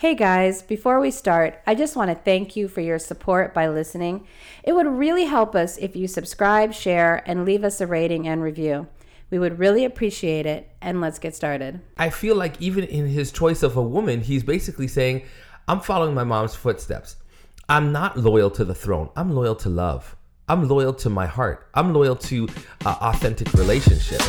Hey guys, before we start, I just want to thank you for your support by listening. It would really help us if you subscribe, share, and leave us a rating and review. We would really appreciate it, and let's get started. I feel like even in his choice of a woman, he's basically saying, I'm following my mom's footsteps. I'm not loyal to the throne. I'm loyal to love. I'm loyal to my heart. I'm loyal to uh, authentic relationship.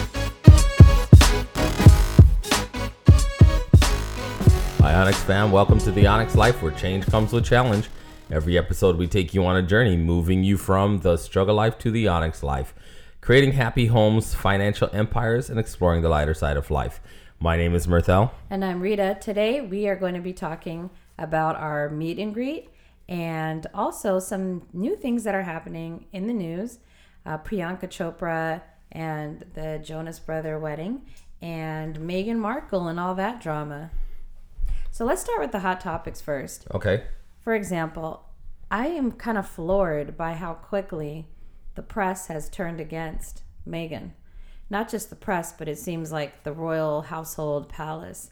Hi, Onyx fam. Welcome to the Onyx Life, where change comes with challenge. Every episode, we take you on a journey, moving you from the struggle life to the Onyx life, creating happy homes, financial empires, and exploring the lighter side of life. My name is Mirthell. And I'm Rita. Today, we are going to be talking about our meet and greet and also some new things that are happening in the news uh, Priyanka Chopra and the Jonas Brother wedding, and Meghan Markle and all that drama. So let's start with the hot topics first. Okay. For example, I am kind of floored by how quickly the press has turned against Meghan. Not just the press, but it seems like the royal household palace.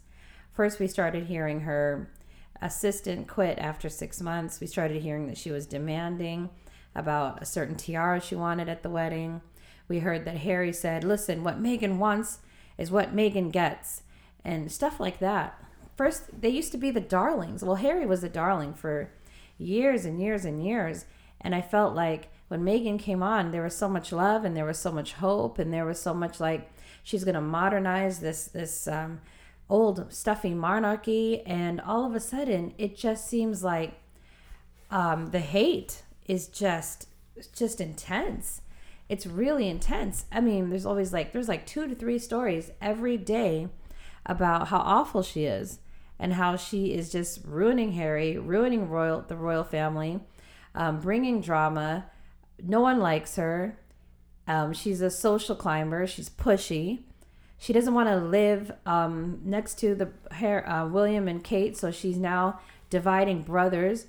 First, we started hearing her assistant quit after six months. We started hearing that she was demanding about a certain tiara she wanted at the wedding. We heard that Harry said, Listen, what Meghan wants is what Meghan gets, and stuff like that first they used to be the darlings. Well, Harry was the darling for years and years and years, and I felt like when Meghan came on, there was so much love and there was so much hope and there was so much like she's going to modernize this this um, old stuffy monarchy, and all of a sudden it just seems like um, the hate is just just intense. It's really intense. I mean, there's always like there's like two to three stories every day about how awful she is and how she is just ruining Harry, ruining royal the royal family, um, bringing drama. No one likes her. Um, she's a social climber. She's pushy. She doesn't want to live um, next to the uh, William and Kate, so she's now dividing brothers.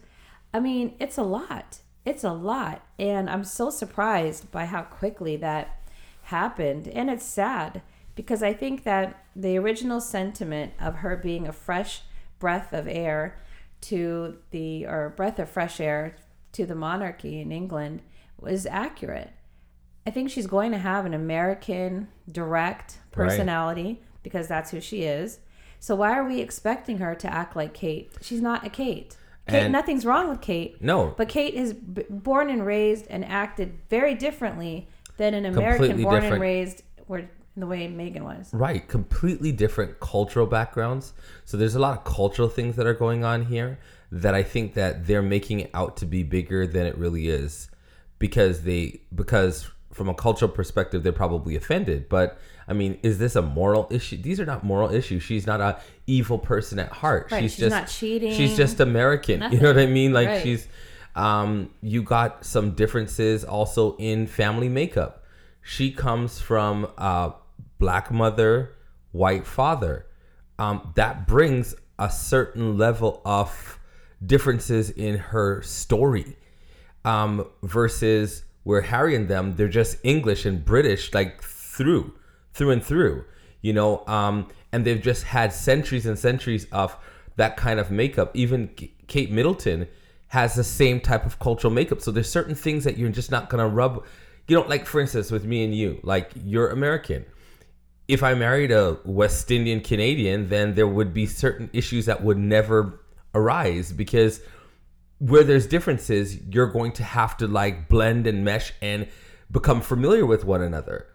I mean, it's a lot. It's a lot, and I'm so surprised by how quickly that happened, and it's sad because I think that the original sentiment of her being a fresh breath of air to the or breath of fresh air to the monarchy in England was accurate. I think she's going to have an American direct personality right. because that's who she is. So why are we expecting her to act like Kate? She's not a Kate. Kate, and nothing's wrong with Kate. No. But Kate is b- born and raised and acted very differently than an American born different. and raised where the way Meghan was. Right, completely different cultural backgrounds. So there's a lot of cultural things that are going on here that I think that they're making it out to be bigger than it really is because they because from a cultural perspective they're probably offended, but I mean, is this a moral issue? These are not moral issues. She's not a evil person at heart. Right, she's, she's just not cheating. She's just American. Nothing. You know what I mean? Like right. she's um you got some differences also in family makeup. She comes from uh black mother, white father. Um, that brings a certain level of differences in her story um, versus where Harry and them, they're just English and British, like through, through and through, you know, um, and they've just had centuries and centuries of that kind of makeup. Even Kate Middleton has the same type of cultural makeup. So there's certain things that you're just not gonna rub. You know, like for instance, with me and you, like you're American if I married a West Indian Canadian, then there would be certain issues that would never arise because where there's differences, you're going to have to like blend and mesh and become familiar with one another.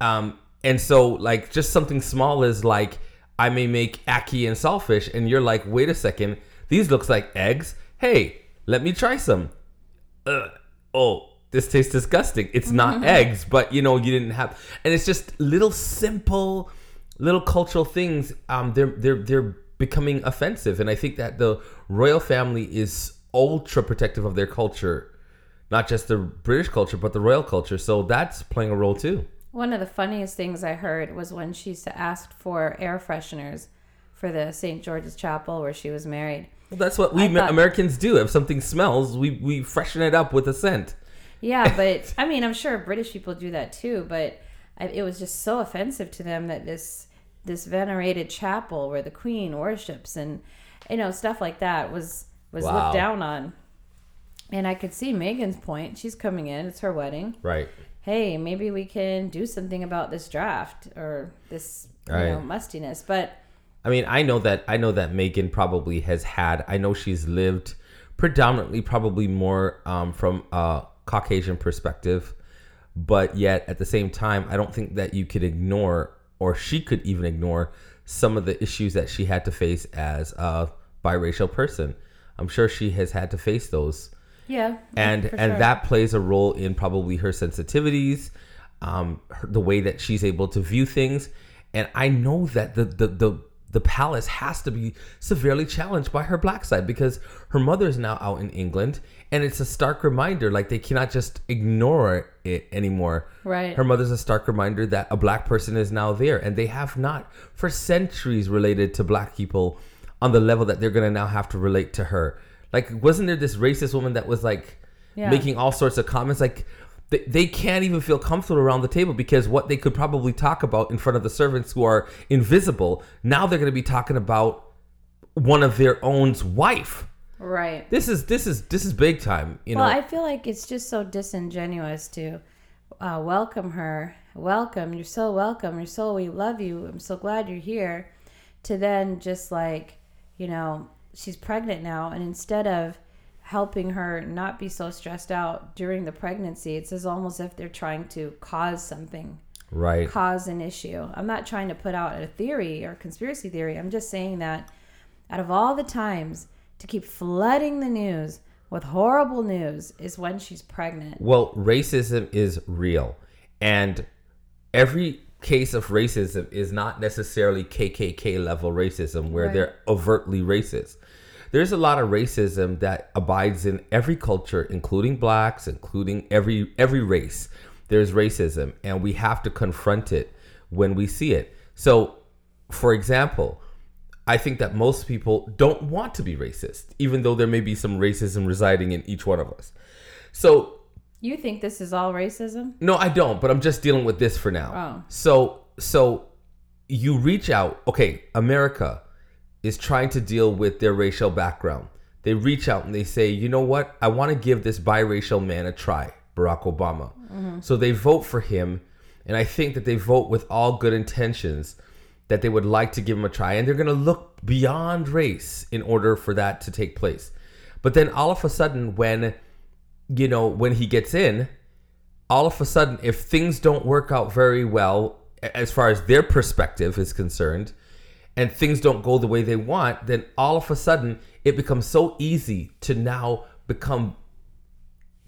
Um, and so, like, just something small is like, I may make ackee and saltfish, and you're like, wait a second, these looks like eggs. Hey, let me try some. Uh, oh, this tastes disgusting. It's not mm-hmm. eggs, but you know, you didn't have, and it's just little simple, little cultural things. Um, they're they're they're becoming offensive, and I think that the royal family is ultra protective of their culture, not just the British culture, but the royal culture. So that's playing a role too. One of the funniest things I heard was when she asked for air fresheners for the St. George's Chapel where she was married. Well, that's what we thought, Americans do. If something smells, we, we freshen it up with a scent. Yeah, but I mean, I'm sure British people do that too. But I, it was just so offensive to them that this this venerated chapel where the Queen worships and you know, stuff like that was was wow. looked down on. And I could see Meghan's point. She's coming in. It's her wedding. Right. Hey, maybe we can do something about this draft or this you right. know, mustiness. But I mean, I know that I know that Meghan probably has had. I know she's lived predominantly, probably more um, from a Caucasian perspective, but yet at the same time, I don't think that you could ignore or she could even ignore some of the issues that she had to face as a biracial person. I'm sure she has had to face those. Yeah. And and sure. that plays a role in probably her sensitivities, um, her, the way that she's able to view things. And I know that the the the the palace has to be severely challenged by her black side because her mother is now out in England and it's a stark reminder like they cannot just ignore it anymore. Right. Her mother's a stark reminder that a black person is now there and they have not for centuries related to black people on the level that they're going to now have to relate to her. Like wasn't there this racist woman that was like yeah. making all sorts of comments like they, they can't even feel comfortable around the table because what they could probably talk about in front of the servants who are invisible, now they're going to be talking about one of their own's wife. Right. This is this is this is big time. You well, know. I feel like it's just so disingenuous to uh, welcome her. Welcome. You're so welcome. You're so we love you. I'm so glad you're here. To then just like, you know, she's pregnant now, and instead of helping her not be so stressed out during the pregnancy. It's as almost if they're trying to cause something. Right. Cause an issue. I'm not trying to put out a theory or conspiracy theory. I'm just saying that out of all the times to keep flooding the news with horrible news is when she's pregnant. Well, racism is real. And every case of racism is not necessarily KKK level racism where right. they're overtly racist there's a lot of racism that abides in every culture, including blacks, including every every race. There's racism, and we have to confront it when we see it. So, for example, I think that most people don't want to be racist, even though there may be some racism residing in each one of us. So, you think this is all racism? No, I don't, but I'm just dealing with this for now. Oh. So, so you reach out, okay, America, is trying to deal with their racial background. They reach out and they say, you know what? I want to give this biracial man a try, Barack Obama. Mm-hmm. So they vote for him. And I think that they vote with all good intentions that they would like to give him a try. And they're going to look beyond race in order for that to take place. But then all of a sudden, when, you know, when he gets in, all of a sudden, if things don't work out very well, as far as their perspective is concerned, and things don't go the way they want, then all of a sudden it becomes so easy to now become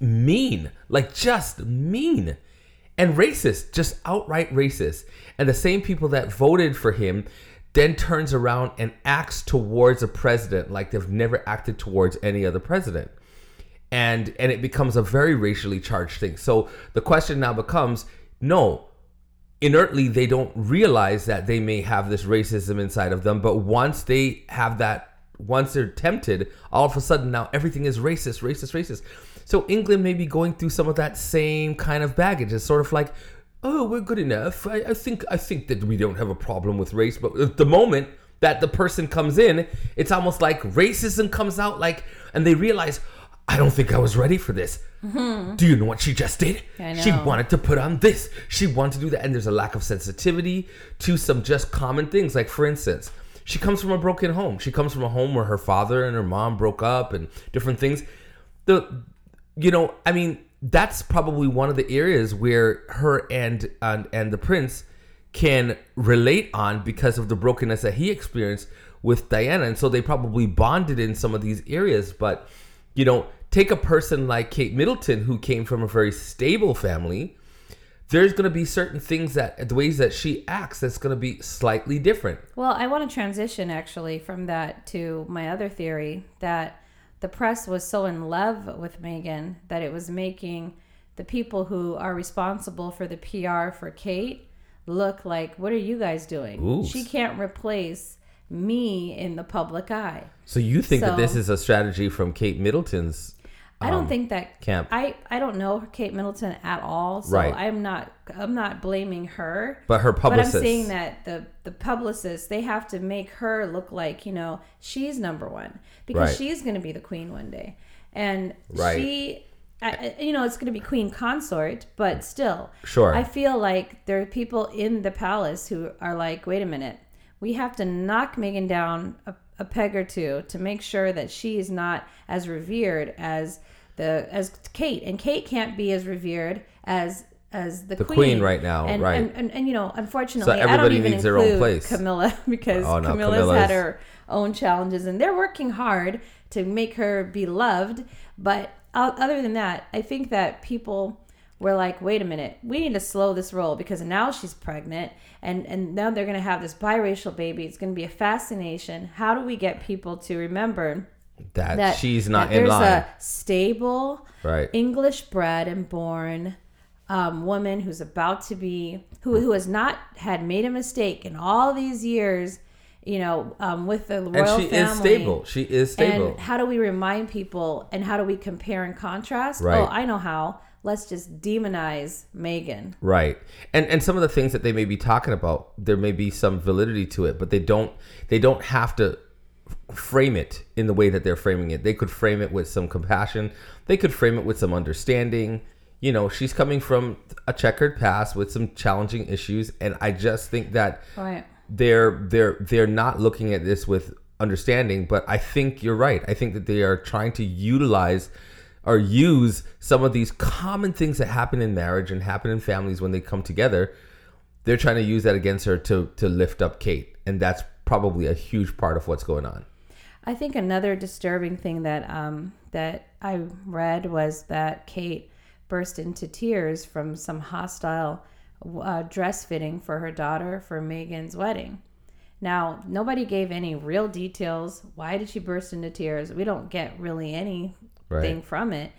mean, like just mean and racist, just outright racist. And the same people that voted for him then turns around and acts towards a president like they've never acted towards any other president. And and it becomes a very racially charged thing. So the question now becomes, no, inertly they don't realize that they may have this racism inside of them but once they have that once they're tempted all of a sudden now everything is racist racist racist. So england may be going through some of that same kind of baggage. It's sort of like oh we're good enough. I, I think i think that we don't have a problem with race but at the moment that the person comes in it's almost like racism comes out like and they realize I don't think I was ready for this. Mm-hmm. Do you know what she just did? She wanted to put on this. She wanted to do that. And there's a lack of sensitivity to some just common things. Like, for instance, she comes from a broken home. She comes from a home where her father and her mom broke up and different things. The, you know, I mean, that's probably one of the areas where her and and, and the prince can relate on because of the brokenness that he experienced with Diana. And so they probably bonded in some of these areas. But, you know, take a person like Kate Middleton, who came from a very stable family. There's going to be certain things that the ways that she acts that's going to be slightly different. Well, I want to transition actually from that to my other theory that the press was so in love with Meghan that it was making the people who are responsible for the PR for Kate look like, what are you guys doing? Ooh. She can't replace me in the public eye. So you think so, that this is a strategy from Kate Middleton's I don't um, think that camp. I I don't know Kate Middleton at all, so right. I'm not I'm not blaming her. But her publicist. But I'm saying that the the publicists they have to make her look like you know she's number one because right. she's going to be the queen one day, and right. she. I, you know, it's going to be queen consort, but still, sure. I feel like there are people in the palace who are like, "Wait a minute, we have to knock Meghan down a a peg or two to make sure that she is not as revered as the as Kate, and Kate can't be as revered as as the, the queen. queen. right now, and, right? And, and, and, you know, unfortunately, so everybody I don't even needs their own place. Camilla because oh, no, Camilla's, Camilla's had her own challenges, and they're working hard to make her be loved. But other than that, I think that people we're like, wait a minute, we need to slow this roll because now she's pregnant and, and now they're going to have this biracial baby. It's going to be a fascination. How do we get people to remember that, that she's not that in line? There's a stable, right. English bred and born um, woman who's about to be, who, who has not had made a mistake in all these years you know, um, with the royal and she family. is stable. She is stable. And how do we remind people, and how do we compare and contrast? Right. Oh, I know how let's just demonize Meghan. Right. And and some of the things that they may be talking about, there may be some validity to it, but they don't they don't have to frame it in the way that they're framing it. They could frame it with some compassion. They could frame it with some understanding. You know, she's coming from a checkered past with some challenging issues and I just think that right. they're they're they're not looking at this with understanding, but I think you're right. I think that they are trying to utilize or use some of these common things that happen in marriage and happen in families when they come together they're trying to use that against her to to lift up kate. And that's probably a huge part of what's going on. I think another disturbing thing that um that i read was that kate burst into tears from some hostile uh, dress fitting for her daughter for meghan's wedding. Now nobody gave any real details. Why did she burst into tears? We don't get really any right. thing from it.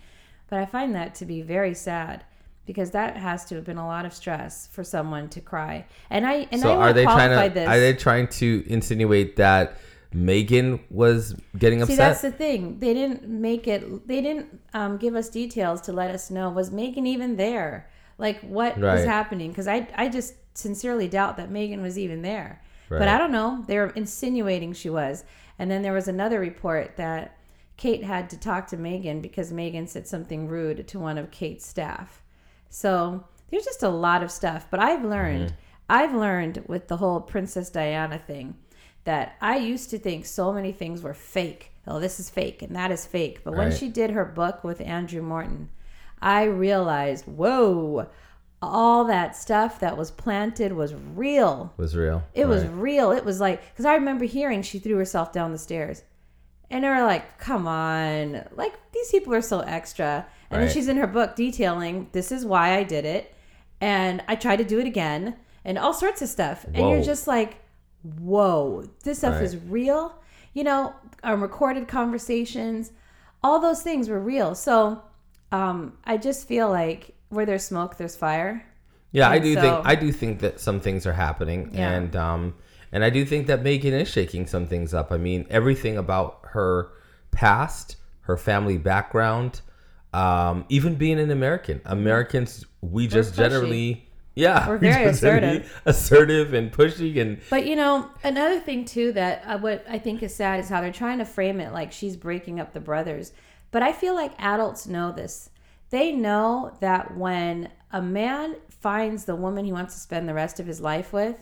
But I find that to be very sad because that has to have been a lot of stress for someone to cry. And I and so I are they trying to this. are they trying to insinuate that Meghan was getting upset? See, that's the thing. They didn't make it. They didn't um, give us details to let us know was Meghan even there. Like what right. was happening? Because I I just sincerely doubt that Meghan was even there. Right. But I don't know. They were insinuating she was. And then there was another report that Kate had to talk to Meghan because Meghan said something rude to one of Kate's staff. So there's just a lot of stuff. But I've learned, mm-hmm. I've learned with the whole Princess Diana thing that I used to think so many things were fake. Oh, this is fake and that is fake. But right. when she did her book with Andrew Morton, I realized, whoa, all that stuff that was planted was real. Was real. It right. was real. It was like, because I remember hearing she threw herself down the stairs. And they were like, come on. Like, these people are so extra. And right. then she's in her book detailing, this is why I did it. And I tried to do it again and all sorts of stuff. Whoa. And you're just like, whoa, this stuff right. is real. You know, um, recorded conversations, all those things were real. So um, I just feel like where there's smoke, there's fire. Yeah, and I do so, think I do think that some things are happening, yeah. and um, and I do think that Meghan is shaking some things up. I mean, everything about her past, her family background, um, even being an American. Americans, we just generally. Yeah, we're very assertive, assertive and pushy, and. But you know, another thing too that uh, what I think is sad is how they're trying to frame it like she's breaking up the brothers. But I feel like adults know this. They know that when a man finds the woman he wants to spend the rest of his life with,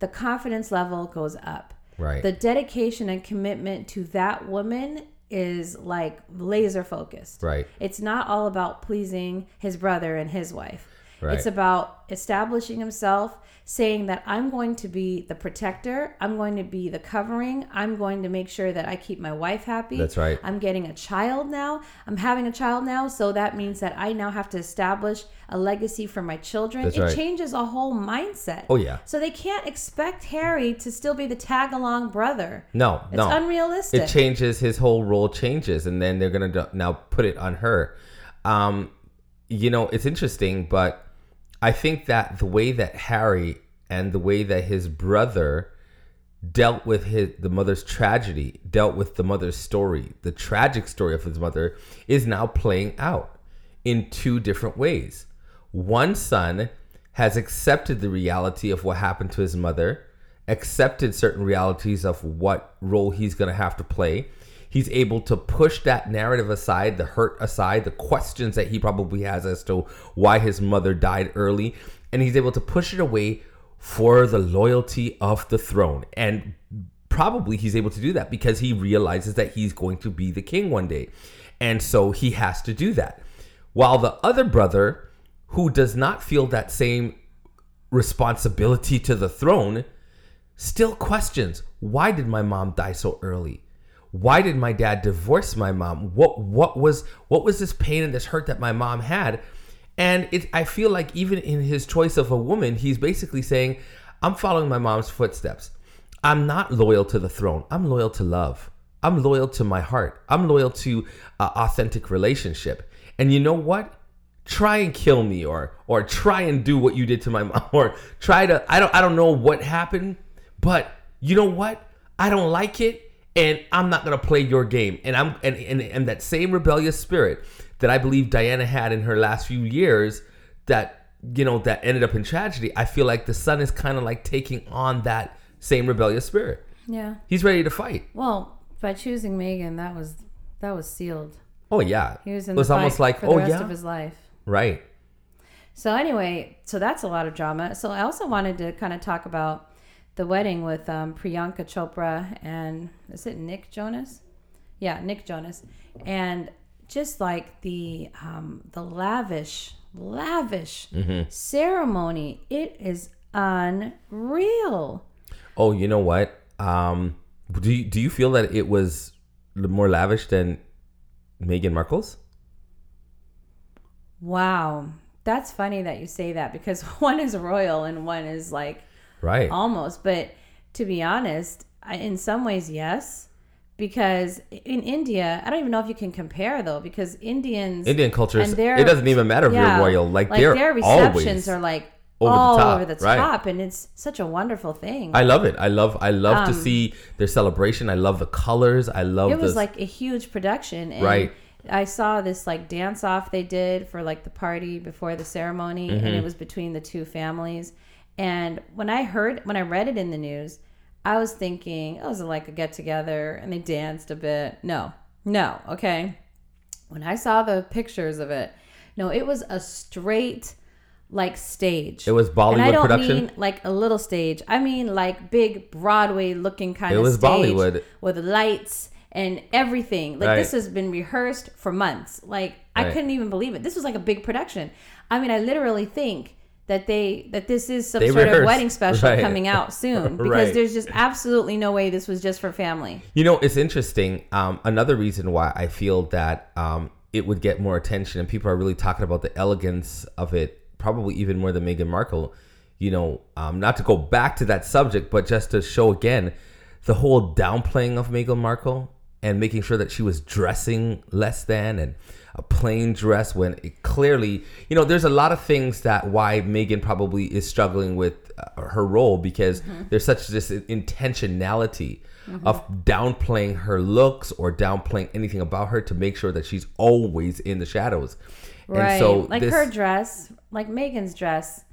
the confidence level goes up. Right. The dedication and commitment to that woman is like laser focused. Right. It's not all about pleasing his brother and his wife. Right. It's about establishing himself saying that I'm going to be the protector, I'm going to be the covering, I'm going to make sure that I keep my wife happy. That's right. I'm getting a child now. I'm having a child now, so that means that I now have to establish a legacy for my children. That's it right. changes a whole mindset. Oh yeah. So they can't expect Harry to still be the tag along brother. No, it's no. unrealistic. It changes his whole role changes and then they're going to now put it on her. Um you know, it's interesting, but I think that the way that Harry and the way that his brother dealt with his the mother's tragedy, dealt with the mother's story. The tragic story of his mother is now playing out in two different ways. One son has accepted the reality of what happened to his mother, accepted certain realities of what role he's going to have to play. He's able to push that narrative aside, the hurt aside, the questions that he probably has as to why his mother died early, and he's able to push it away for the loyalty of the throne. And probably he's able to do that because he realizes that he's going to be the king one day. And so he has to do that. While the other brother, who does not feel that same responsibility to the throne, still questions why did my mom die so early? Why did my dad divorce my mom? What what was what was this pain and this hurt that my mom had? And it, I feel like even in his choice of a woman, he's basically saying, I'm following my mom's footsteps. I'm not loyal to the throne. I'm loyal to love. I'm loyal to my heart. I'm loyal to uh, authentic relationship. And you know what? Try and kill me or or try and do what you did to my mom or try to I don't I don't know what happened, but you know what? I don't like it and I'm not going to play your game. And I'm and, and and that same rebellious spirit that I believe Diana had in her last few years that you know that ended up in tragedy. I feel like the son is kind of like taking on that same rebellious spirit. Yeah. He's ready to fight. Well, by choosing Meghan, that was that was sealed. Oh yeah. He was in it was almost like for oh the rest yeah. of his life. Right. So anyway, so that's a lot of drama. So I also wanted to kind of talk about the wedding with um, Priyanka Chopra and is it Nick Jonas? Yeah, Nick Jonas, and just like the um, the lavish, lavish Mm-hmm. ceremony, it is unreal. Oh, you know what? Um, do you, do you feel that it was more lavish than Meghan Markle's? Wow, that's funny that you say that because one is royal and one is like Right. almost. But to be honest, I, in some ways, yes. Because in India, I don't even know if you can compare though, because Indians Indian culture, and their- it doesn't even matter if yeah, you're royal. Like, like their receptions are like over the all top, over the right. top, and it's such a wonderful thing. I love it. I love. I love to Um, see their celebration. I love the colors. I love. it was this- like a huge production, and Right. I saw this like dance off they did for like the party before the ceremony, and Mm-hmm. it was between the two families. And when I heard, when I read it in the news, I was thinking, oh, was it like a get together and they danced a bit? No, no, okay. When I saw the pictures of it, no, it was a straight like stage. It was and I Bollywood don't production? mean like a little stage. I mean like big Broadway looking kind It of was stage Bollywood. with lights and everything. Like Right. this has been rehearsed for months. Like I couldn't even believe it. This was like a big production. I mean, I literally think that they that this is some They sort of wedding special Right. coming out soon because Right. there's just absolutely no way this was just for family. You know, it's interesting. Um, another reason why I feel that um, it would get more attention and people are really talking about the elegance of it, probably even more than Meghan Markle. You know, um, not to go back to that subject, but just to show again the whole downplaying of Meghan Markle and making sure that she was dressing less than and a plain dress when it clearly, you know, there's a lot of things that why Meghan probably is struggling with uh, her role because there's such this intentionality of downplaying her looks or downplaying anything about her to make sure that she's always in the shadows. Right. And so like this, her dress, like Meghan's dress,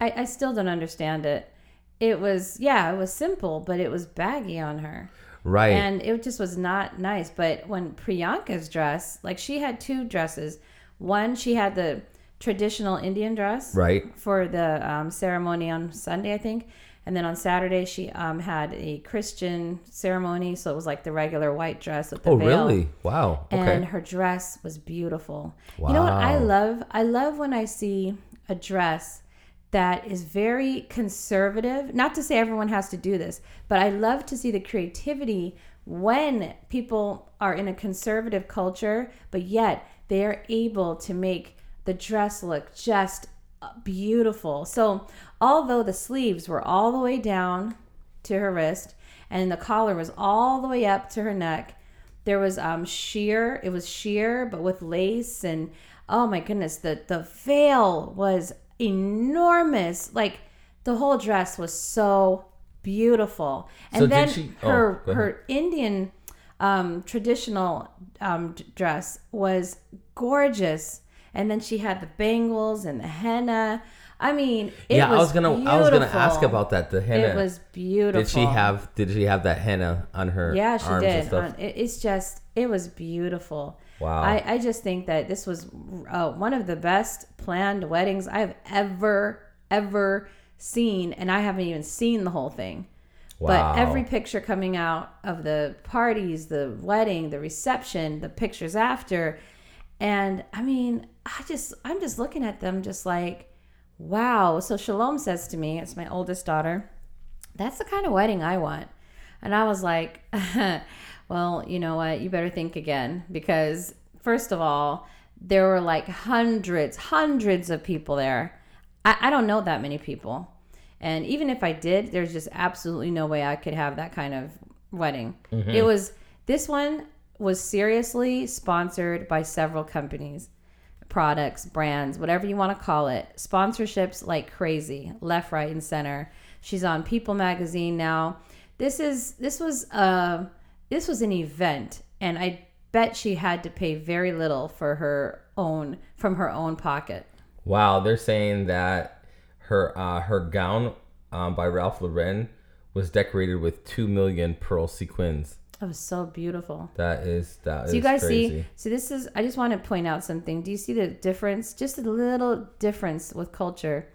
I, I still don't understand it. It was yeah, it was simple, but it was baggy on her. Right. and it just was not nice. But when Priyanka's dress, like she had two dresses. One, she had the traditional Indian dress, Right. for the um, ceremony on Sunday, I think, and then on Saturday she um, had a Christian ceremony, so it was like the regular white dress with the oh, veil. really? Wow. Okay. And her dress was beautiful. Wow. You know what I love? I love when I see a dress that is very conservative. Not to say everyone has to do this, but I love to see the creativity when people are in a conservative culture, but yet they are able to make the dress look just uh, beautiful. So, although the sleeves were all the way down to her wrist and the collar was all the way up to her neck, there was um sheer, it was sheer but with lace and oh my goodness, the the veil was enormous. Like the whole dress was so beautiful. And so then she, oh, her her Indian um, traditional um, dress was gorgeous. And then she had the bangles and the henna. I mean, yeah, was I was gonna, beautiful. I was gonna ask about that. The henna. It was beautiful. Did she have? Did she have that henna on her? Yeah, she did. On, it's just, it was beautiful. Wow. I, I just think that this was uh, one of the best planned weddings I've ever, ever seen, and I haven't even seen the whole thing. Wow. But every picture coming out of the parties, the wedding, the reception, the pictures after, and I mean, I just, I'm just looking at them just like, Wow. So Shalom says to me, it's my oldest daughter, that's the kind of wedding I want. And I was like, well, you know what? You better think again because, first of all, there were like hundreds, hundreds of people there. I, I don't know that many people. And even if I did, there's just absolutely no way I could have that kind of wedding. Mm-hmm. It was, this one was seriously sponsored by several companies products, brands, whatever you want to call it, sponsorships like crazy, left, right, and center. She's on People magazine now. This is this was a uh, this was an event, and I bet she had to pay very little for her own from her own pocket. Wow, they're saying that her uh, her gown um, by Ralph Lauren was decorated with two million pearl sequins. That was so beautiful. That is that. So you guys crazy. see. So this is. I just want to point out something. Do you see the difference? Just a little difference with culture.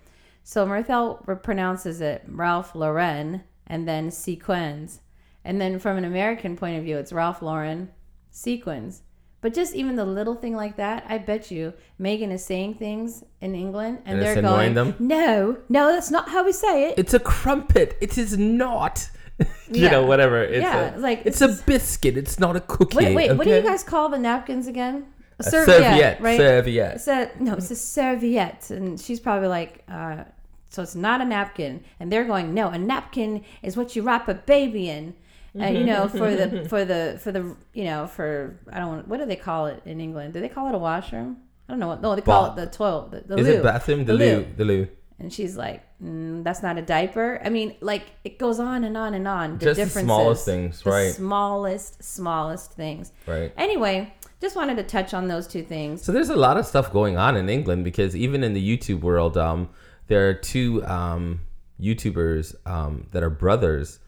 So Mirthell pronounces it Ralph Lauren and then sequins, and then from an American point of view, it's Ralph Lauren sequins. But just even the little thing like that, I bet you Meghan is saying things in England and, and they're going, them? "No, no, that's not how we say it. It's a crumpet. It is not." you yeah. know, whatever. It's yeah, a, like it's, it's, a biscuit. It's not a cookie. Wait, wait. Okay? What do you guys call the napkins again? A serviette, a serviette right? Serviette. It's a, no, it's a serviette, and she's probably like, uh, so it's not a napkin, and they're going, no, a napkin is what you wrap a baby in. Uh, you know, for the for the for the you know for I don't what do they call it in England? Do they call it a washroom? I don't know what. No, they call it the toilet. The, the is loo. it bathroom? The, the loo. loo. The loo. And she's like, mm, "That's not a diaper." I mean, like it goes on and on and on. The just the smallest things, the right? Smallest, smallest things, right? Anyway, just wanted to touch on those two things. So there's a lot of stuff going on in England because even in the YouTube world, um, there are two um, YouTubers um, that are brothers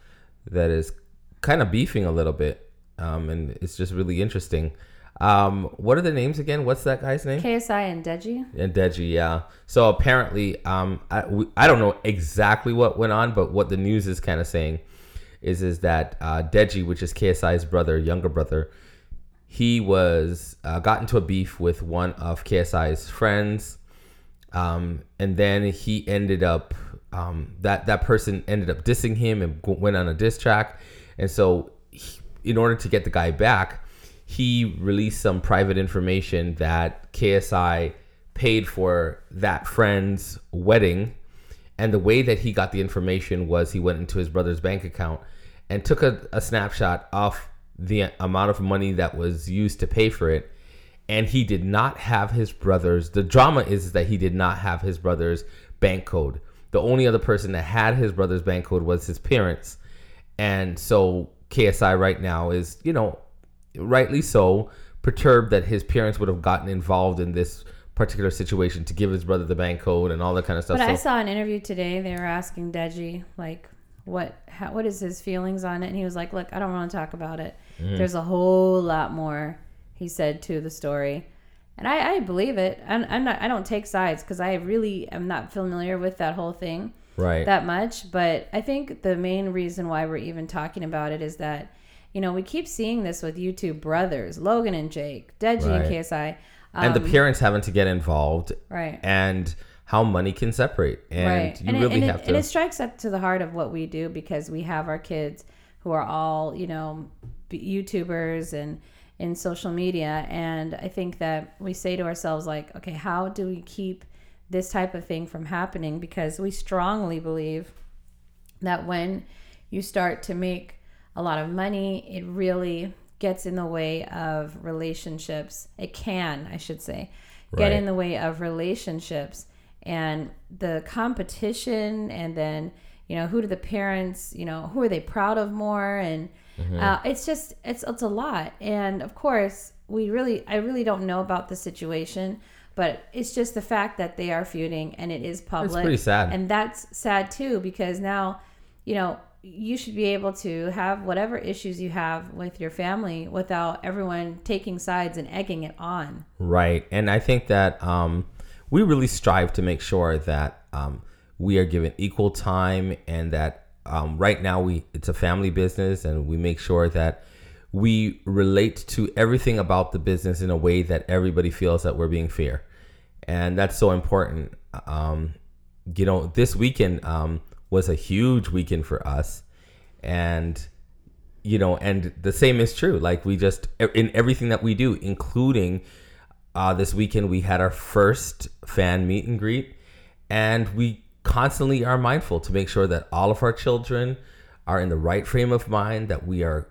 that is kind of beefing a little bit, um, and it's just really interesting. Um, what are the names again? What's that guy's name? KSI and Deji. And Deji, yeah. So apparently, um, I, we, I don't know exactly what went on, but what the news is kind of saying is is that uh, Deji, which is KSI's brother, younger brother, he was uh, got into a beef with one of KSI's friends, um, and then he ended up um, that that person ended up dissing him and went on a diss track, and so he, in order to get the guy back he released some private information that KSI paid for that friend's wedding. And the way that he got the information was he went into his brother's bank account and took a, a snapshot of the amount of money that was used to pay for it. And he did not have his brother's. The drama is that he did not have his brother's bank code. The only other person that had his brother's bank code was his parents. And so KSI right now is, you know, rightly so, perturbed that his parents would have gotten involved in this particular situation to give his brother the bank code and all that kind of stuff. But so, I saw an interview today. They were asking Deji like, what how, what is his feelings on it, and he was like, "Look, I don't want to talk about it. Mm-hmm. There's a whole lot more." He said to the story, and I, I believe it. I'm, I'm not. I don't take sides because I really am not familiar with that whole thing right that much. But I think the main reason why we're even talking about it is that you know, we keep seeing this with YouTube brothers, Logan and Jake, Deji right. and KSI. Um, and the um, parents having to get involved. Right. And how money can separate. And right. you and really it, have it, to. And it strikes up to the heart of what we do because we have our kids who are all, you know, YouTubers and in social media. And I think that we say to ourselves, like, okay, how do we keep this type of thing from happening? Because we strongly believe that when you start to make a lot of money. It really gets in the way of relationships. It can, I should say, right. get in the way of relationships and the competition and then you know, who do the parents, you know, who are they proud of more? And mm-hmm. uh, it's just, it's, it's a lot. And of course, we really, I really don't know about the situation, but it's just the fact that they are feuding and it is public. It's pretty sad. And that's sad too, because now, you know, you should be able to have whatever issues you have with your family without everyone taking sides and egging it on. Right. And I think that um, we really strive to make sure that um, we are given equal time and that um, right now we it's a family business and we make sure that we relate to everything about the business in a way that everybody feels that we're being fair and that's so important. Um, you know this weekend um, was a huge weekend for us. And you know and the same is true. Like we just in everything that we do including uh, this weekend we had our first fan meet and greet. And we constantly are mindful to make sure that all of our children are in the right frame of mind, that we are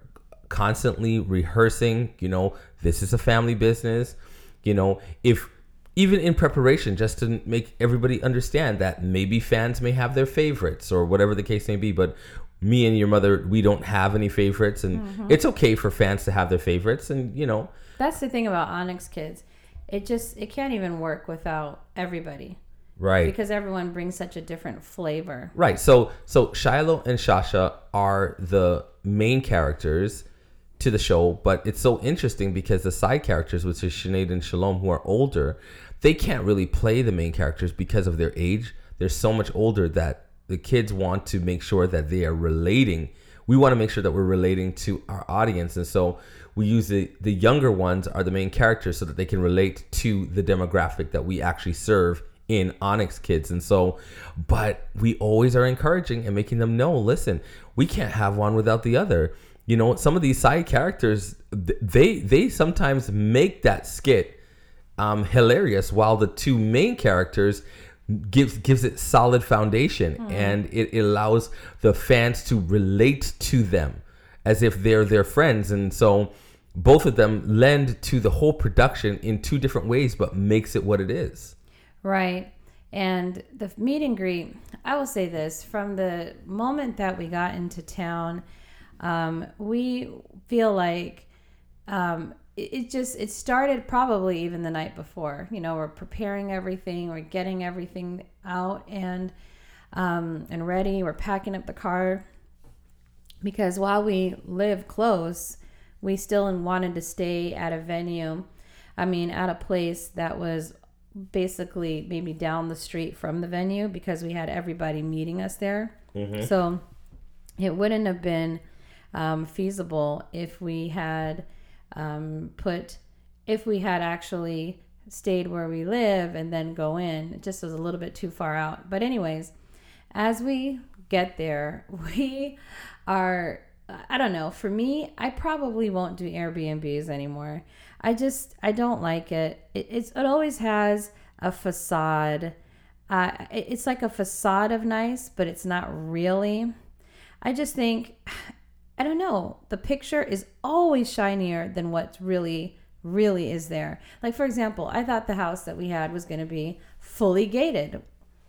constantly rehearsing, you know, this is a family business. You know, if even in preparation, just to make everybody understand that maybe fans may have their favorites or whatever the case may be, but me and your mother, we don't have any favorites, and mm-hmm. it's okay for fans to have their favorites, and you know. That's the thing about Onyx Kids. It just it can't even work without everybody. Right. Because everyone brings such a different flavor. Right. So so Shiloh and Shasha are the main characters to the show, but it's so interesting because the side characters, which is Sinead and Shalom, who are older, they can't really play the main characters because of their age. They're so much older that the kids want to make sure that they are relating. We want to make sure that we're relating to our audience. And so we use the, the younger ones are the main characters so that they can relate to the demographic that we actually serve in Onyx Kids. And so, but we always are encouraging and making them know listen, we can't have one without the other. You know, some of these side characters, they they sometimes make that skit um, hilarious, while the two main characters gives gives it solid foundation mm. and it, it allows the fans to relate to them as if they're their friends and so both of them lend to the whole production in two different ways but makes it what it is Right. And the meet and greet, I will say this from the moment that we got into town, um, we feel like um, it, it just it started probably even the night before. You know, we're preparing everything, we're getting everything out and um, and ready. We're packing up the car because while we live close, we still wanted to stay at a venue. I mean, at a place that was basically maybe down the street from the venue because we had everybody meeting us there. Mm-hmm. So it wouldn't have been um, feasible if we had um, put, if we had actually stayed where we live and then go in. It just was a little bit too far out. But, anyways, as we get there, we are, I don't know, for me, I probably won't do Airbnbs anymore. I just I don't like it. it it's it always has a facade. Uh, it's like a facade of nice, but it's not really. I just think I don't know. The picture is always shinier than what really really is there. Like for example, I thought the house that we had was going to be fully gated.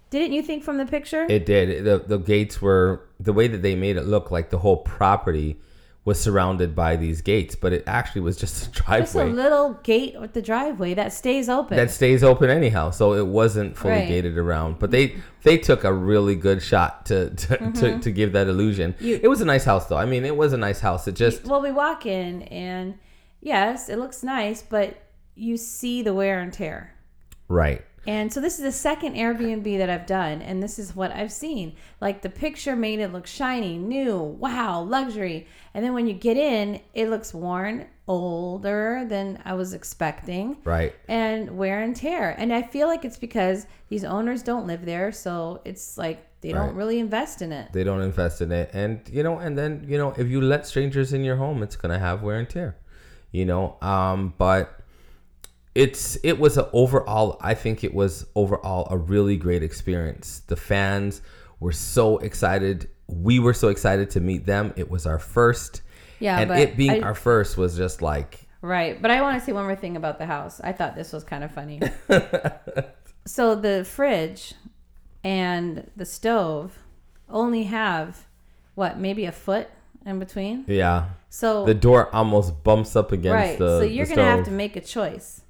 Didn't you think from the picture? It did. The the gates were the way that they made it look like the whole property was surrounded by these gates, but it actually was just a driveway. Just a little gate with the driveway that stays open. That stays open anyhow, so it wasn't fully right. gated around. But they they took a really good shot to to, mm-hmm. to, to, give that illusion. You, it was a nice house, though. I mean, it was a nice house. It just well, we walk in and yes, it looks nice, but you see the wear and tear. Right. And so this is the second Airbnb that I've done, and this is what I've seen. Like the picture made it look shiny, new, wow, luxury. And then when you get in, it looks worn, older than I was expecting. Right. And wear and tear. And I feel like it's because these owners don't live there, so it's like they right. don't really invest in it. They don't invest in it. And you know, and then, you know, if you let strangers in your home, it's gonna have wear and tear. You know, um, but it's it was a overall I think it was overall a really great experience. The fans were so excited. We were so excited to meet them. It was our first. Yeah, and it being I, our first was just like Right. But I want to say one more thing about the house. I thought this was kind of funny. so the fridge and the stove only have what maybe a foot in between. Yeah. So the door almost bumps up against right. the. so you're the gonna have to make a choice.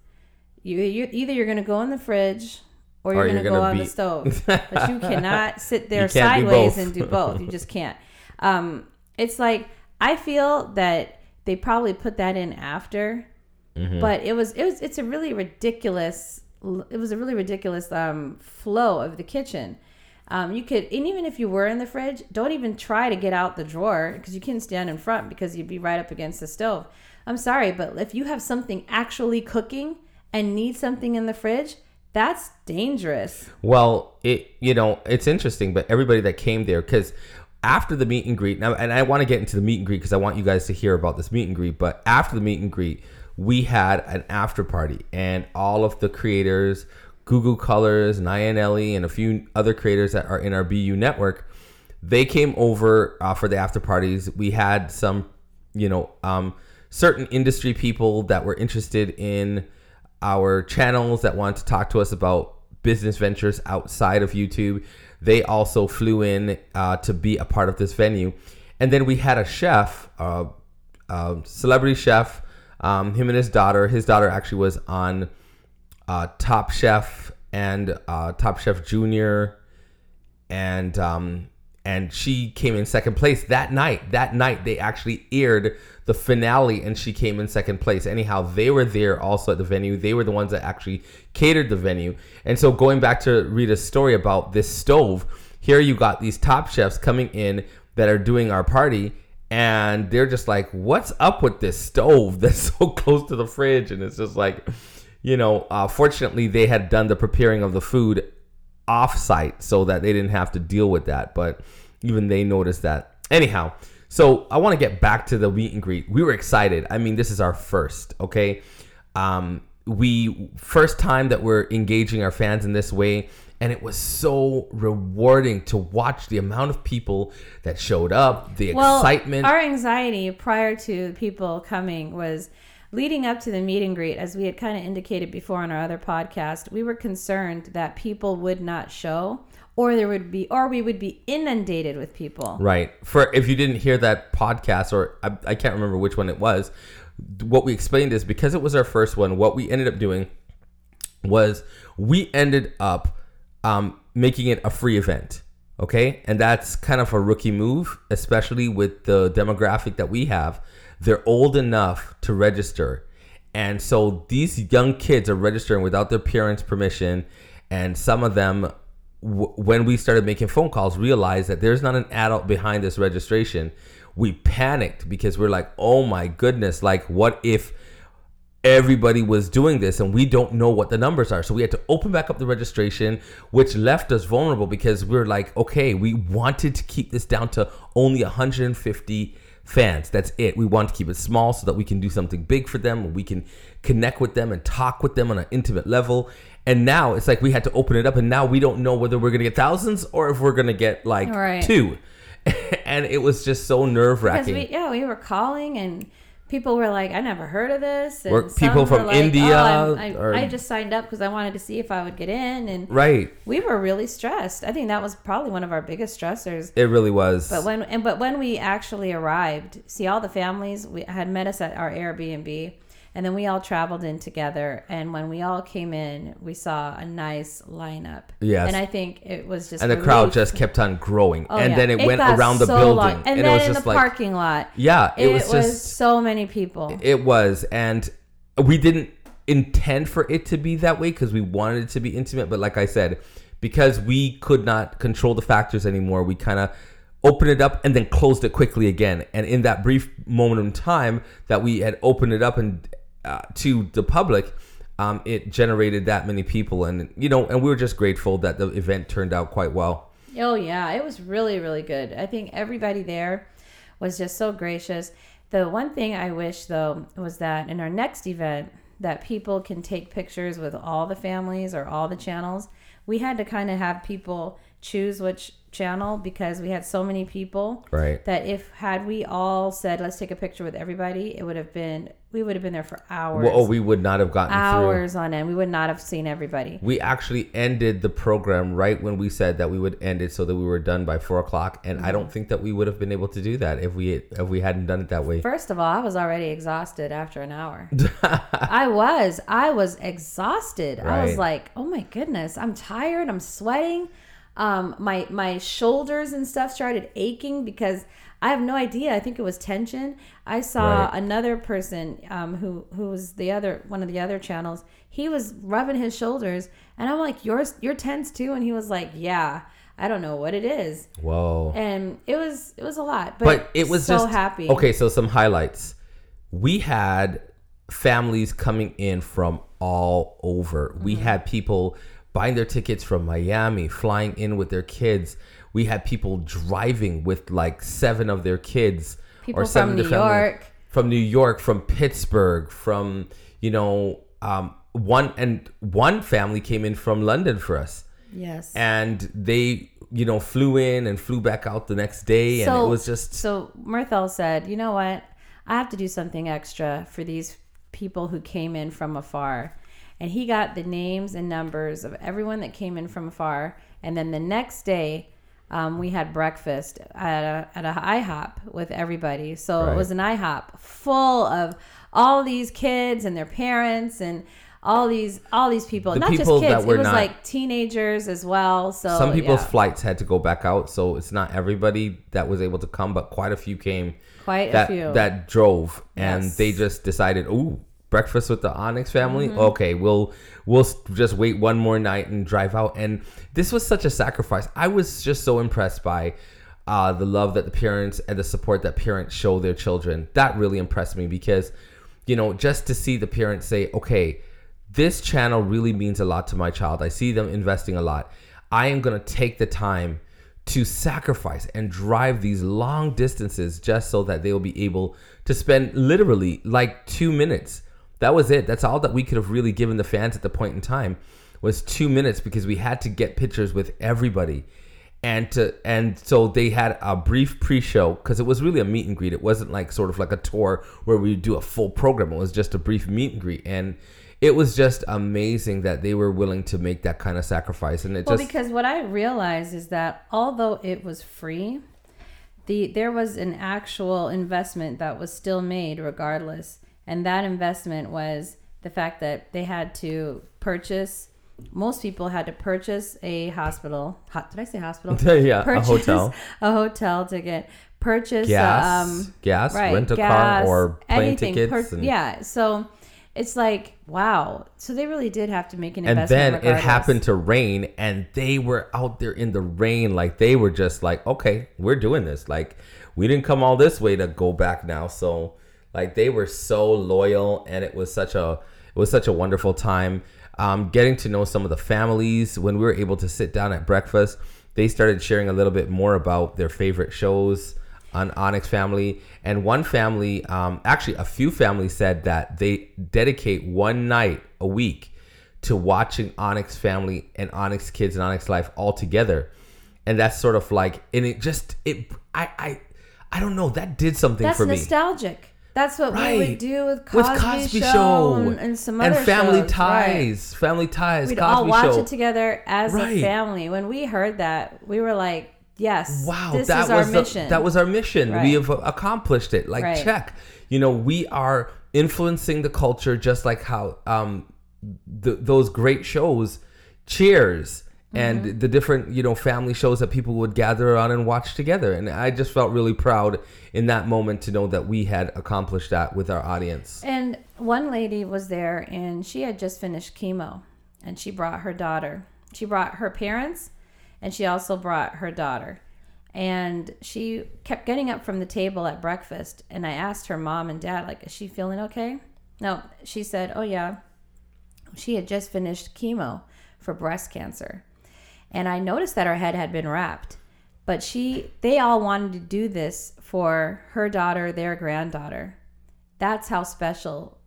You, you either you're gonna go in the fridge or you're Or gonna you're go on the stove. but you cannot sit there can't do sideways and do both. You just can't. Um, it's like I feel that they probably put that in after, Mm-hmm. but it was it was it's a really ridiculous. It was a really ridiculous um, flow of the kitchen. Um, you could, and even if you were in the fridge, don't even try to get out the drawer because you couldn't stand in front because you'd be right up against the stove. I'm sorry, but if you have something actually cooking and need something in the fridge, that's dangerous. Well, it you know it's interesting, but everybody that came there because after the meet and greet, now, and I want to get into the meet and greet because I want you guys to hear about this meet and greet. But after the meet and greet, we had an after party, and all of the creators, Goo Goo Colors, Nyan Ellie, and a few other creators that are in our BU network, they came over uh, for the after parties. We had some, you know, um, certain industry people that were interested in our channels that wanted to talk to us about business ventures outside of YouTube. They also flew in uh, to be a part of this venue. And then we had a chef, uh, uh, celebrity chef, um, him and his daughter. His daughter actually was on uh, Top Chef and uh, Top Chef Junior, and um, and she came in second place that night. That night they actually aired the finale, and she came in second place. Anyhow, they were there also at the venue. They were the ones that actually catered the venue. And so going back to Rita's story about this stove, here you got these top chefs coming in that are doing our party. And they're just like, what's up with this stove that's so close to the fridge? And it's just like, you know, uh, fortunately, they had done the preparing of the food off site so that they didn't have to deal with that. But even they noticed that. Anyhow, so I want to get back to the meet and greet. We were excited. I mean, this is our first, okay? Um, we first time that we're engaging our fans in this way, and it was so rewarding to watch the amount of people that showed up, the Well, excitement. our anxiety prior to people coming was leading up to the meet and greet, as we had kind of indicated before on our other podcast. We were concerned that people would not show, or there would be, or we would be inundated with people. Right. For if you didn't hear that podcast, or I, I can't remember which one it was, what we explained is because it was our first one, what we ended up doing was we ended up um, making it a free event. Okay. And that's kind of a rookie move, especially with the demographic that we have. They're old enough to register. And so these young kids are registering without their parents' permission. And some of them, w- when we started making phone calls, realized that there's not an adult behind this registration. We panicked because we're like, oh my goodness, like, what if everybody was doing this and we don't know what the numbers are. So we had to open back up the registration, which left us vulnerable because we are like, okay, we wanted to keep this down to only 150 fans. That's it. We want to keep it small so that we can do something big for them. We can connect with them and talk with them on an intimate level. And now it's like we had to open it up, and now we don't know whether we're going to get thousands or if we're going to get like Right. two. and it was just so nerve Because wracking. we, yeah, we were calling and people were like, I never heard of this. And Or people from like, India "Oh, I, or- I just signed up because I wanted to see if I would get in. And right. we were really stressed. I think that was probably one of our biggest stressors. It really was. But when and but when we actually arrived, see all the families we had met us at our Airbnb, and then we all traveled in together. And when we all came in, we saw a nice lineup. Yes. and I think it was just and the crowd just kept on growing Oh, and yeah. then it, went got around the so building long. and, it then was in just the like parking lot. yeah it, It, was was, just so many people. it was and we didn't intend for it to be that way because we wanted it to be intimate but like i said because we could not control the factors anymore we kind of opened it up and then closed it quickly again and in that brief moment in time that we had opened it up and uh, to the public um, it generated that many people and you know and we were just grateful that the event turned out quite well Oh yeah, it was really really good. I think everybody there was just so gracious. The one thing I wish though was that in our next event that people can take pictures with all the families or all the channels. We had to kind of have people choose which channel because we had so many people right that if had we all said let's take a picture with everybody, it would have been we would have been there for hours. Well, oh, we would not have gotten hours through. on end. We would not have seen everybody. We actually ended the program right when we said that we would end it so that we were done by four o'clock, and mm-hmm. I don't think that we would have been able to do that if we if we hadn't done it that way. First of all, I was already exhausted after an hour. I was. I was exhausted. Right. I was like, oh my goodness, I'm tired. I'm sweating. Um, my my shoulders and stuff started aching because I have no idea. I think it was tension. I saw right. another person um, who who was the other one of the other channels. He was rubbing his shoulders, and I'm like, "Yours, you're tense too." And he was like, "Yeah." I don't know what it is. Whoa! And it was it was a lot, but, but it was so just happy. Okay, so some highlights. We had families coming in from all over. Mm-hmm. We had people buying their tickets from Miami, flying in with their kids we had people driving with like seven of their kids people or seven from New York, from New York, from Pittsburgh, from you know um, one and one family came in from London for us. Yes, and they you know flew in and flew back out the next day, so, and it was just so. Mirthell said, "You know what? I have to do something extra for these people who came in from afar." And he got the names and numbers of everyone that came in from afar. And then the next day, um, we had breakfast at a, at a IHOP with everybody. So right. it was an IHOP full of all these kids and their parents and all these all these people, the not people just kids. It was not, like teenagers as well. So some people's yeah. flights had to go back out, so it's not everybody that was able to come, but quite a few came. Quite that, a few that drove, and they just decided, "Ooh, breakfast with the Onyx family. Mm-hmm. Okay, we'll we'll just wait one more night and drive out. And this was such a sacrifice. I was just so impressed by uh, the love that the parents and the support that parents show their children. That really impressed me because, you know, just to see the parents say, okay, this channel really means a lot to my child. I see them investing a lot. I am going to take the time to sacrifice and drive these long distances just so that they will be able to spend literally like two minutes that was it. That's all that we could have really given the fans at the point in time was two minutes because we had to get pictures with everybody. And to and so they had a brief pre-show because it was really a meet and greet. It wasn't like sort of like a tour where we do a full program. It was just a brief meet and greet, and it was just amazing that they were willing to make that kind of sacrifice. And it well, just because what I realized is that although it was free, the there was an actual investment that was still made regardless and that investment was the fact that they had to purchase most people had to purchase a hospital. did I say hospital? yeah, purchase a hotel. A hotel ticket. Purchase gas, um, gas, right, rent a gas, car or plane anything. tickets. Per- yeah, so it's like wow. So they really did have to make an investment. And then regardless. it happened to rain, and they were out there in the rain, like they were just like, okay, we're doing this. Like we didn't come all this way to go back now, so like they were so loyal, and it was such a it was such a wonderful time. Um, getting to know some of the families when we were able to sit down at breakfast. They started sharing a little bit more about their favorite shows on Onyx Family, and one family, um, actually a few families, said that they dedicate one night a week to watching Onyx Family and Onyx Kids and Onyx Life all together, and that's sort of like, and it just it I I I don't know that did something that's for me. Nostalgic. That's what right. we would do with Cosby, with Cosby Show, Show and, and, some other and Family shows. Ties, right. Family Ties. We'd Cosby all watch Show. it together as right. a family. When we heard that, we were like, "Yes, wow, this that is was our the, mission. That was our mission. We have accomplished it. Like check. You know, we are influencing the culture just like how um, th- those great shows. Cheers and mm-hmm. the different you know family shows that people would gather around and watch together. And i just felt really proud in that moment to know that we had accomplished that with our audience. And one lady was there and she had just finished chemo and she brought her daughter. She brought her parents and she also brought her daughter. And she kept getting up from the table at breakfast and i asked her mom and dad like is she feeling okay? No she said oh yeah. She had just finished chemo for breast cancer and I noticed that her head had been wrapped. But she, they all wanted to do this for her daughter, their granddaughter. That's how special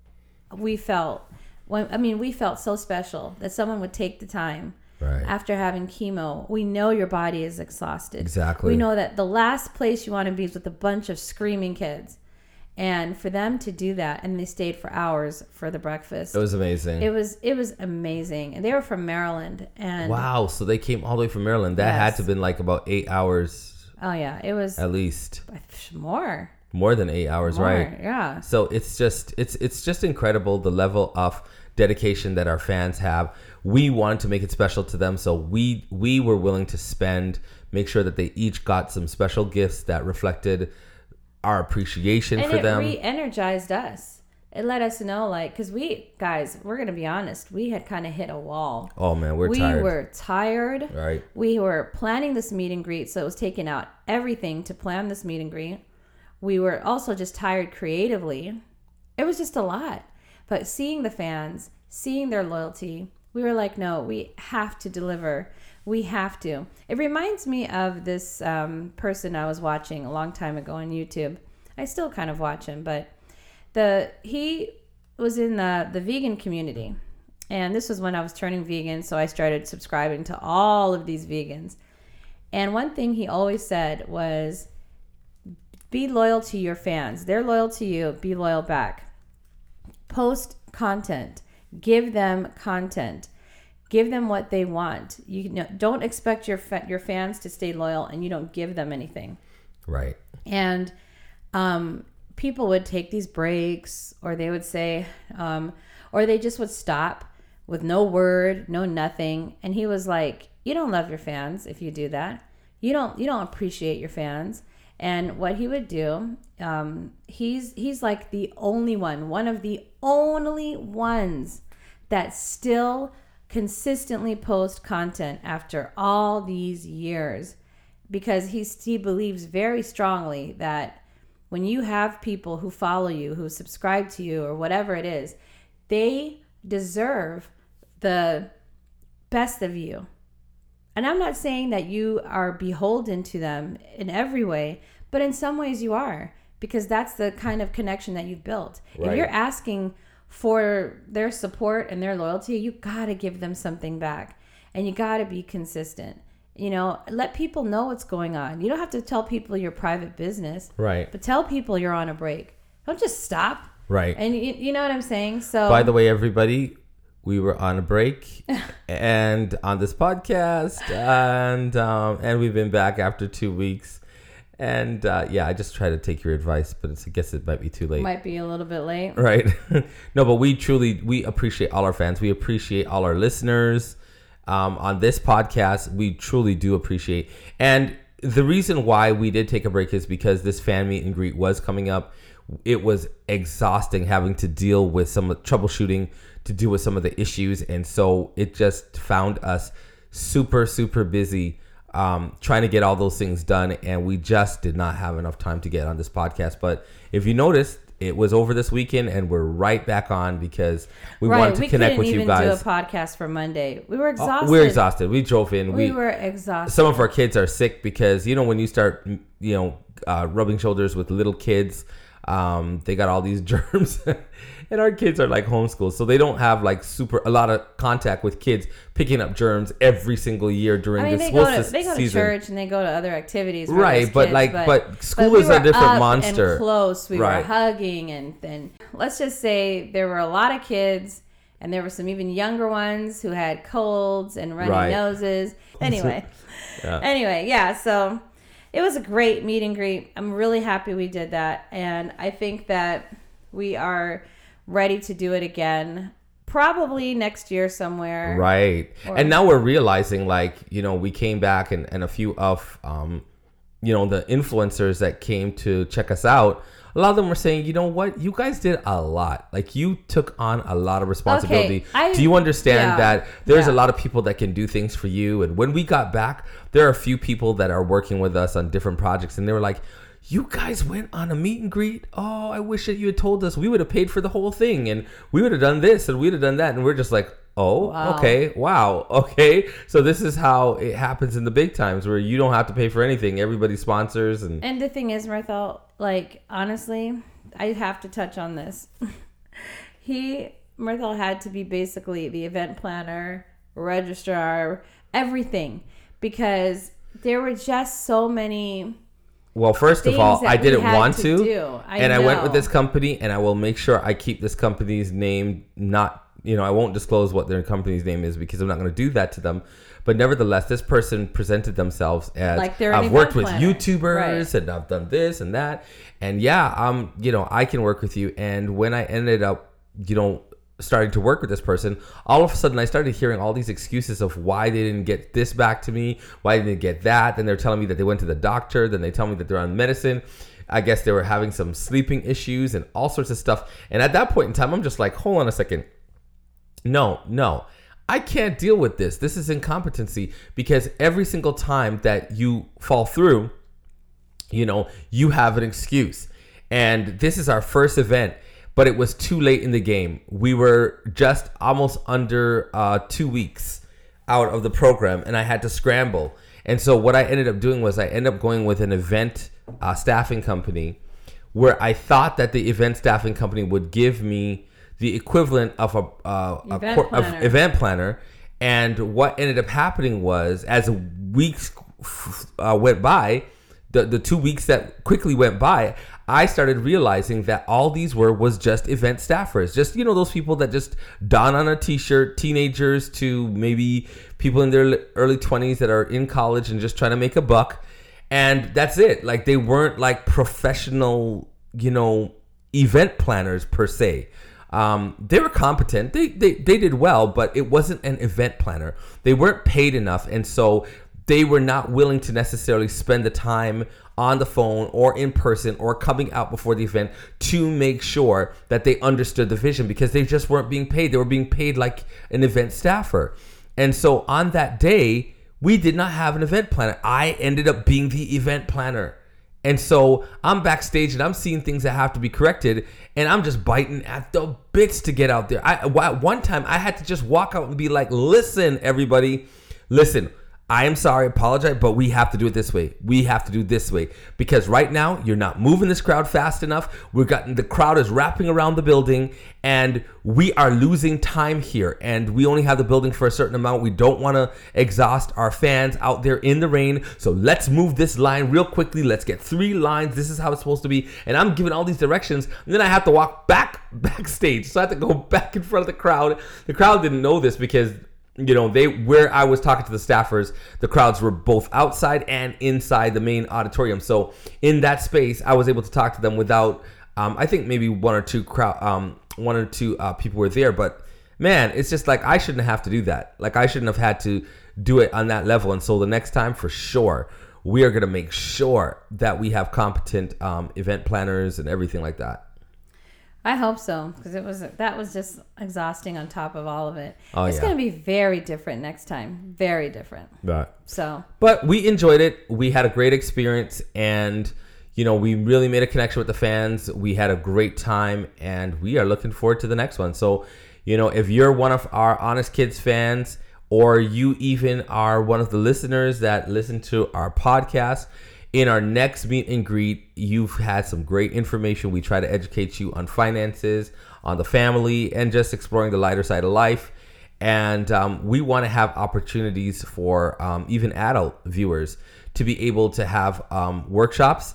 we felt. When I mean, we felt so special that someone would take the time Right. after having chemo. We know your body is exhausted. Exactly. We know that the last place you want to be is with a bunch of screaming kids. And for them to do that, and they stayed for hours for the breakfast. It was amazing. It was it was amazing, and they were from Maryland. And wow, so they came all the way from Maryland. That yes. had to have been like about eight hours. Oh yeah, it was at least more. More than eight hours, more, right? Yeah. So it's just it's it's just incredible the level of dedication that our fans have. We wanted to make it special to them, so we we were willing to spend, make sure that they each got some special gifts that reflected our appreciation and for them. And it re-energized us. It let us know, like, because we guys, we're gonna be honest, we had kind of hit a wall. Oh man, we're we tired. We were tired. Right. We were planning this meet and greet, so it was taking out everything to plan this meet and greet. We were also just tired creatively. It was just a lot. But seeing the fans, seeing their loyalty, we were like, no, we have to deliver. We have to. It reminds me of this um, person I was watching a long time ago on YouTube. I still kind of watch him, but the he was in the the vegan community, and this was when I was turning vegan, so I started subscribing to all of these vegans. And one thing he always said was, "Be loyal to your fans. They're loyal to you. Be loyal back. Post content. Give them content." Give them what they want. You know, don't expect your fa- your fans to stay loyal and you don't give them anything. Right. And um, people would take these breaks, or they would say, um, or they just would stop with no word, no nothing. And he was like, "You don't love your fans if you do that. You don't you don't appreciate your fans." And what he would do, um, he's he's like the only one, one of the only ones that still consistently post content after all these years because he, he believes very strongly that when you have people who follow you, who subscribe to you, or whatever it is, they deserve the best of you. And I'm not saying that you are beholden to them in every way, but in some ways you are because that's the kind of connection that you've built. Right. If you're asking for their support and their loyalty, you got to give them something back and you got to be consistent. You know, let people know what's going on. You don't have to tell people your private business. Right. But tell people you're on a break. Don't just stop. Right. And you, you know what I'm saying? So By the way, everybody, we were on a break and on this podcast and um, and we've been back after 2 weeks and uh, yeah, I just try to take your advice, but I guess it might be too late. Might be a little bit late. Right. no, but we truly we appreciate all our fans. We appreciate all our listeners. Um, on this podcast, we truly do appreciate. And the reason why we did take a break is because this fan meet and greet was coming up. It was exhausting having to deal with some troubleshooting, to deal with some of the issues, and so it just found us super super busy um, trying to get all those things done, and we just did not have enough time to get on this podcast. But if you noticed, it was over this weekend, and we're right back on because we right. wanted to we connect with you guys. We couldn't even do a podcast for Monday. We were exhausted. Oh, we were exhausted. We drove in. We, we, were exhausted. Some of our kids are sick because you know when you start, you know, uh, rubbing shoulders with little kids, um, they got all these germs and our kids are like homeschooled, so they don't have like super a lot of contact with kids picking up germs every single year during I mean, this they go to, they go to church and they go to other activities, right? But kids, like, but, but school but is we a different monster. close, we right. were hugging, and then let's just say there were a lot of kids, and there were some even younger ones who had colds and runny right. noses. Anyway, yeah. anyway, yeah. So it was a great meet and greet. I'm really happy we did that, and I think that we are ready to do it again probably next year somewhere. Right. Or, and now we're realizing like you know we came back and, and a few of um you know the influencers that came to check us out a lot of them were saying you know what? You guys did a lot. Like you took on a lot of responsibility. Okay, I, do you understand yeah, that there's yeah. a lot of people that can do things for you? And when we got back there are a few people that are working with us on different projects and they were like you guys went on a meet and greet. Oh, I wish that you had told us. We would have paid for the whole thing and we would have done this and we'd have done that. And we're just like, oh, wow. okay, wow, okay. So this is how it happens in the big times where you don't have to pay for anything. Everybody sponsors and And the thing is, Mirthell, like honestly, I have to touch on this. he Mirthell had to be basically the event planner, registrar, everything because there were just so many well, first of all, I didn't want to, to I and know. I went with this company, and I will make sure I keep this company's name. Not, you know, I won't disclose what their company's name is because I'm not going to do that to them. But nevertheless, this person presented themselves as like I've worked with planner. YouTubers right. and I've done this and that, and yeah, um, you know, I can work with you. And when I ended up, you know, starting to work with this person, all of a sudden I started hearing all these excuses of why they didn't get this back to me, why they didn't get that. Then they're telling me that they went to the doctor, then they tell me that they're on medicine. I guess they were having some sleeping issues and all sorts of stuff. And at that point in time, I'm just like, hold on a second. No, no. I can't deal with this. This is incompetency because every single time that you fall through, you know, you have an excuse. And this is our first event but it was too late in the game. We were just almost under uh, two weeks out of the program, and I had to scramble. And so what I ended up doing was I ended up going with an event uh, staffing company, where I thought that the event staffing company would give me the equivalent of a, uh, event, a planner. Event planner. And what ended up happening was, as weeks uh, went by, the, the two weeks that quickly went by, I started realizing that all these were was just event staffers. Just, you know, those people that just don on a t shirt, teenagers to maybe people in their early 20s that are in college and just trying to make a buck. And that's it. Like they weren't like professional, you know, event planners per se. Um, they were competent. They, they they did well, but it wasn't an event planner. They weren't paid enough, and so they were not willing to necessarily spend the time on the phone or in person or coming out before the event to make sure that they understood the vision because they just weren't being paid. They were being paid like an event staffer. And so on that day, we did not have an event planner. I ended up being the event planner. And so I'm backstage and I'm seeing things that have to be corrected, and I'm just biting at the bits to get out there. I one time I had to just walk out and be like, "Listen, everybody, listen. I am sorry, apologize, but we have to do it this way. We have to do this way because right now you're not moving this crowd fast enough. We've gotten the crowd is wrapping around the building and we are losing time here and we only have the building for a certain amount. We don't want to exhaust our fans out there in the rain. So let's move this line real quickly. Let's get three lines. This is how it's supposed to be. And I'm giving all these directions and then I have to walk back backstage. So I have to go back in front of the crowd. The crowd didn't know this because you know they where i was talking to the staffers the crowds were both outside and inside the main auditorium. So in that space i was able to talk to them without um, i think maybe one or two crowd um, one or two uh, people were there but man it's just like i shouldn't have to do that. Like i shouldn't have had to do it on that level. And so the next time for sure we are going to make sure that we have competent um, event planners and everything like that I hope so because it was that was just exhausting on top of all of it. Oh, it's yeah. going to be very different next time. Very different. Right. So. But we enjoyed it. We had a great experience, and you know we really made a connection with the fans. We had a great time, and we are looking forward to the next one. So, you know, if you're one of our Onyx Kids fans, or you even are one of the listeners that listen to our podcast in our next meet and greet, you've had some great information. We try to educate you on finances, on the family, and just exploring the lighter side of life. And um, we want to have opportunities for um, even adult viewers to be able to have um, workshops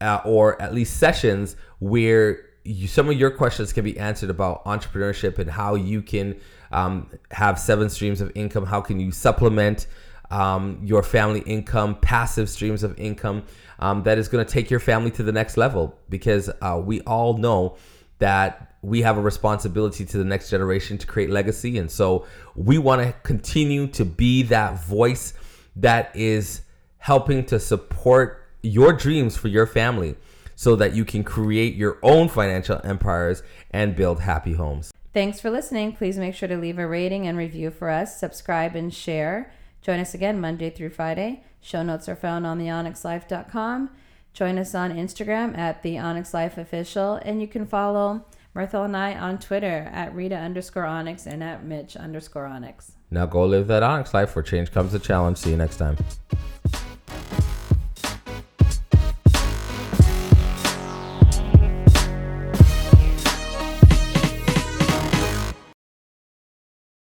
uh, or at least sessions where you, some of your questions can be answered about entrepreneurship and how you can um, have seven streams of income. How can you supplement um, your family income, passive streams of income um, that is going to take your family to the next level because uh, we all know that we have a responsibility to the next generation to create legacy. And so we want to continue to be that voice that is helping to support your dreams for your family so that you can create your own financial empires and build happy homes. Thanks for listening. Please make sure to leave a rating and review for us, subscribe, and share. Join us again Monday through Friday. Show notes are found on theonyxlife.com. Join us on Instagram at the Onyx Life Official, and you can follow Mirthell and I on Twitter at Rita underscore Onyx and at Mitch underscore Onyx. Now go live that Onyx life where change comes a challenge. See you next time.